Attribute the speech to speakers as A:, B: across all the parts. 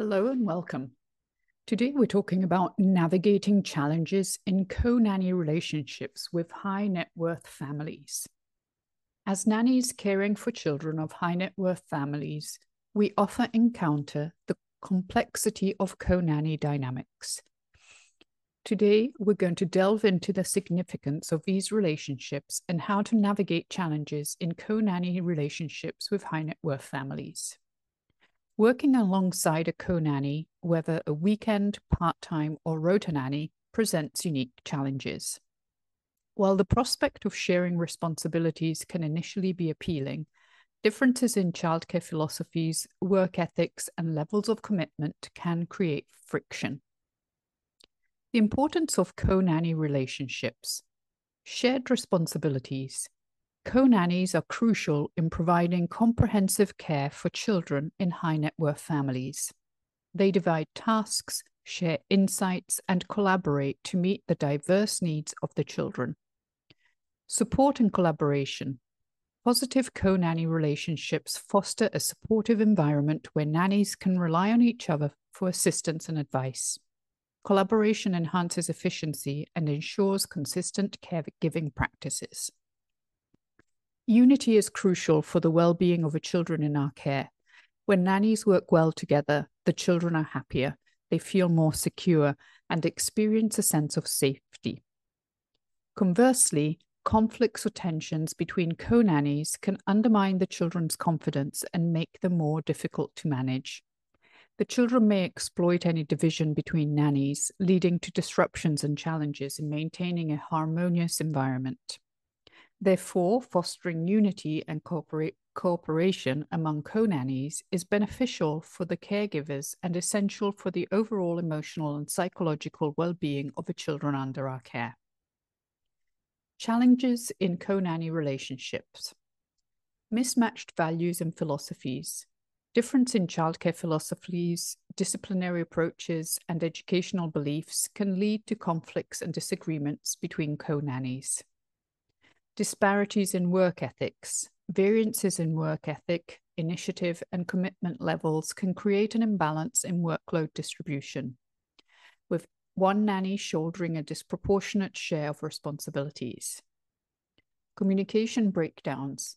A: Hello and welcome. Today we're talking about navigating challenges in co nanny relationships with high net worth families. As nannies caring for children of high net worth families, we often encounter the complexity of co nanny dynamics. Today, we're going to delve into the significance of these relationships and how to navigate challenges in co nanny relationships with high net worth families. Working alongside a co nanny, whether a weekend, part time, or rota nanny, presents unique challenges. While the prospect of sharing responsibilities can initially be appealing, differences in childcare philosophies, work ethics, and levels of commitment can create friction. The importance of co nanny relationships, shared responsibilities, Co nannies are crucial in providing comprehensive care for children in high net worth families. They divide tasks, share insights, and collaborate to meet the diverse needs of the children. Support and collaboration. Positive co nanny relationships foster a supportive environment where nannies can rely on each other for assistance and advice. Collaboration enhances efficiency and ensures consistent caregiving practices. Unity is crucial for the well being of the children in our care. When nannies work well together, the children are happier, they feel more secure, and experience a sense of safety. Conversely, conflicts or tensions between co nannies can undermine the children's confidence and make them more difficult to manage. The children may exploit any division between nannies, leading to disruptions and challenges in maintaining a harmonious environment. Therefore, fostering unity and cooperation among co nannies is beneficial for the caregivers and essential for the overall emotional and psychological well being of the children under our care. Challenges in co nanny relationships. Mismatched values and philosophies, difference in childcare philosophies, disciplinary approaches, and educational beliefs can lead to conflicts and disagreements between co nannies disparities in work ethics, variances in work ethic, initiative, and commitment levels can create an imbalance in workload distribution, with one nanny shouldering a disproportionate share of responsibilities. Communication breakdowns.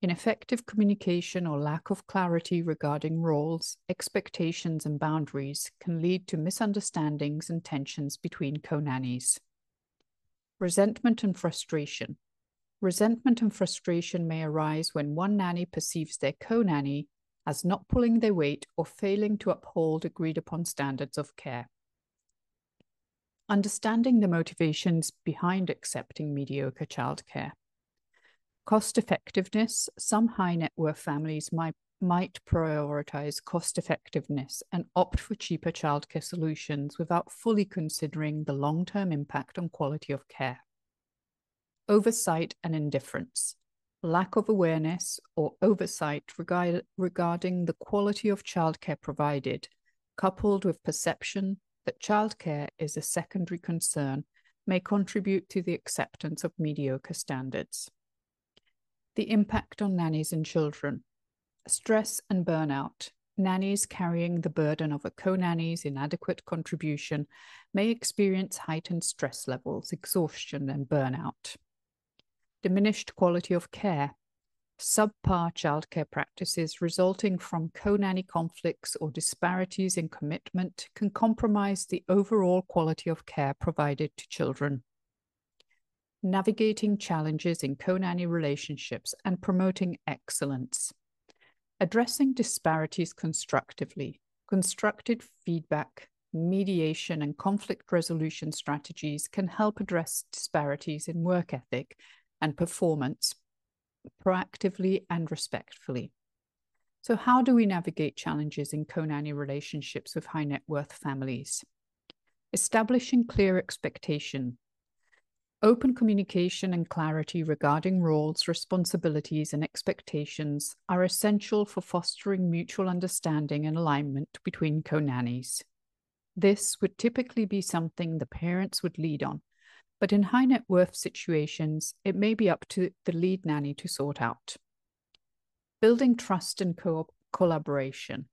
A: Ineffective communication or lack of clarity regarding roles, expectations, and boundaries can lead to misunderstandings and tensions between co nannies. Resentment and frustration. Resentment and frustration may arise when one nanny perceives their co nanny as not pulling their weight or failing to uphold agreed upon standards of care. Understanding the motivations behind accepting mediocre childcare. Cost effectiveness. Some high net worth families might, might prioritize cost effectiveness and opt for cheaper childcare solutions without fully considering the long term impact on quality of care oversight and indifference, lack of awareness or oversight regard, regarding the quality of childcare provided, coupled with perception that childcare is a secondary concern, may contribute to the acceptance of mediocre standards. The impact on nannies and children. Stress and burnout. Nannies carrying the burden of a co nanny's inadequate contribution may experience heightened stress levels, exhaustion, and burnout diminished quality of care, subpar childcare practices resulting from co nanny conflicts or disparities in commitment can compromise the overall quality of care provided to children. Navigating challenges in co nanny relationships and promoting excellence. Addressing disparities constructively, constructive feedback, mediation, and conflict resolution strategies can help address disparities in work ethic and performance proactively and respectfully. So, how do we navigate challenges in co nanny relationships with high net worth families? Establishing clear expectation. Open communication and clarity regarding roles, responsibilities, and expectations are essential for fostering mutual understanding and alignment between co nannies. This would typically be something the parents would lead on, but in high net worth situations, it may be up to the lead nanny to sort out. Building trust and co- collaboration.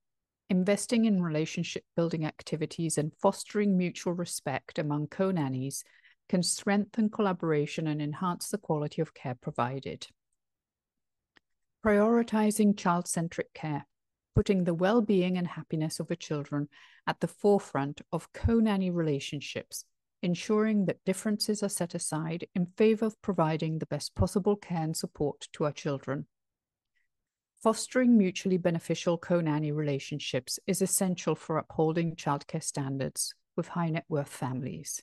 A: investing in relationship building activities and fostering mutual respect among co nannies can strengthen collaboration and enhance the quality of care provided. Prioritizing child centric care, putting the well being and happiness of the children at the forefront of co nanny relationships, ensuring that differences are set aside in favor of providing the best possible care and support to our children. Fostering mutually beneficial co nanny relationships is essential for upholding childcare standards with high net worth families.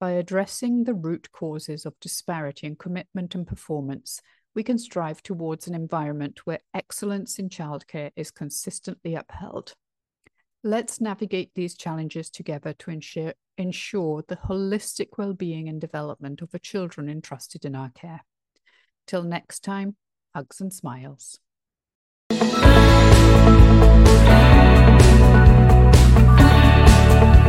A: By addressing the root causes of disparity in commitment and performance, we can strive towards an environment where excellence in childcare is consistently upheld. Let's navigate these challenges together to ensure, ensure the holistic well-being and development of the children entrusted in our care. Till next time, hugs and smiles.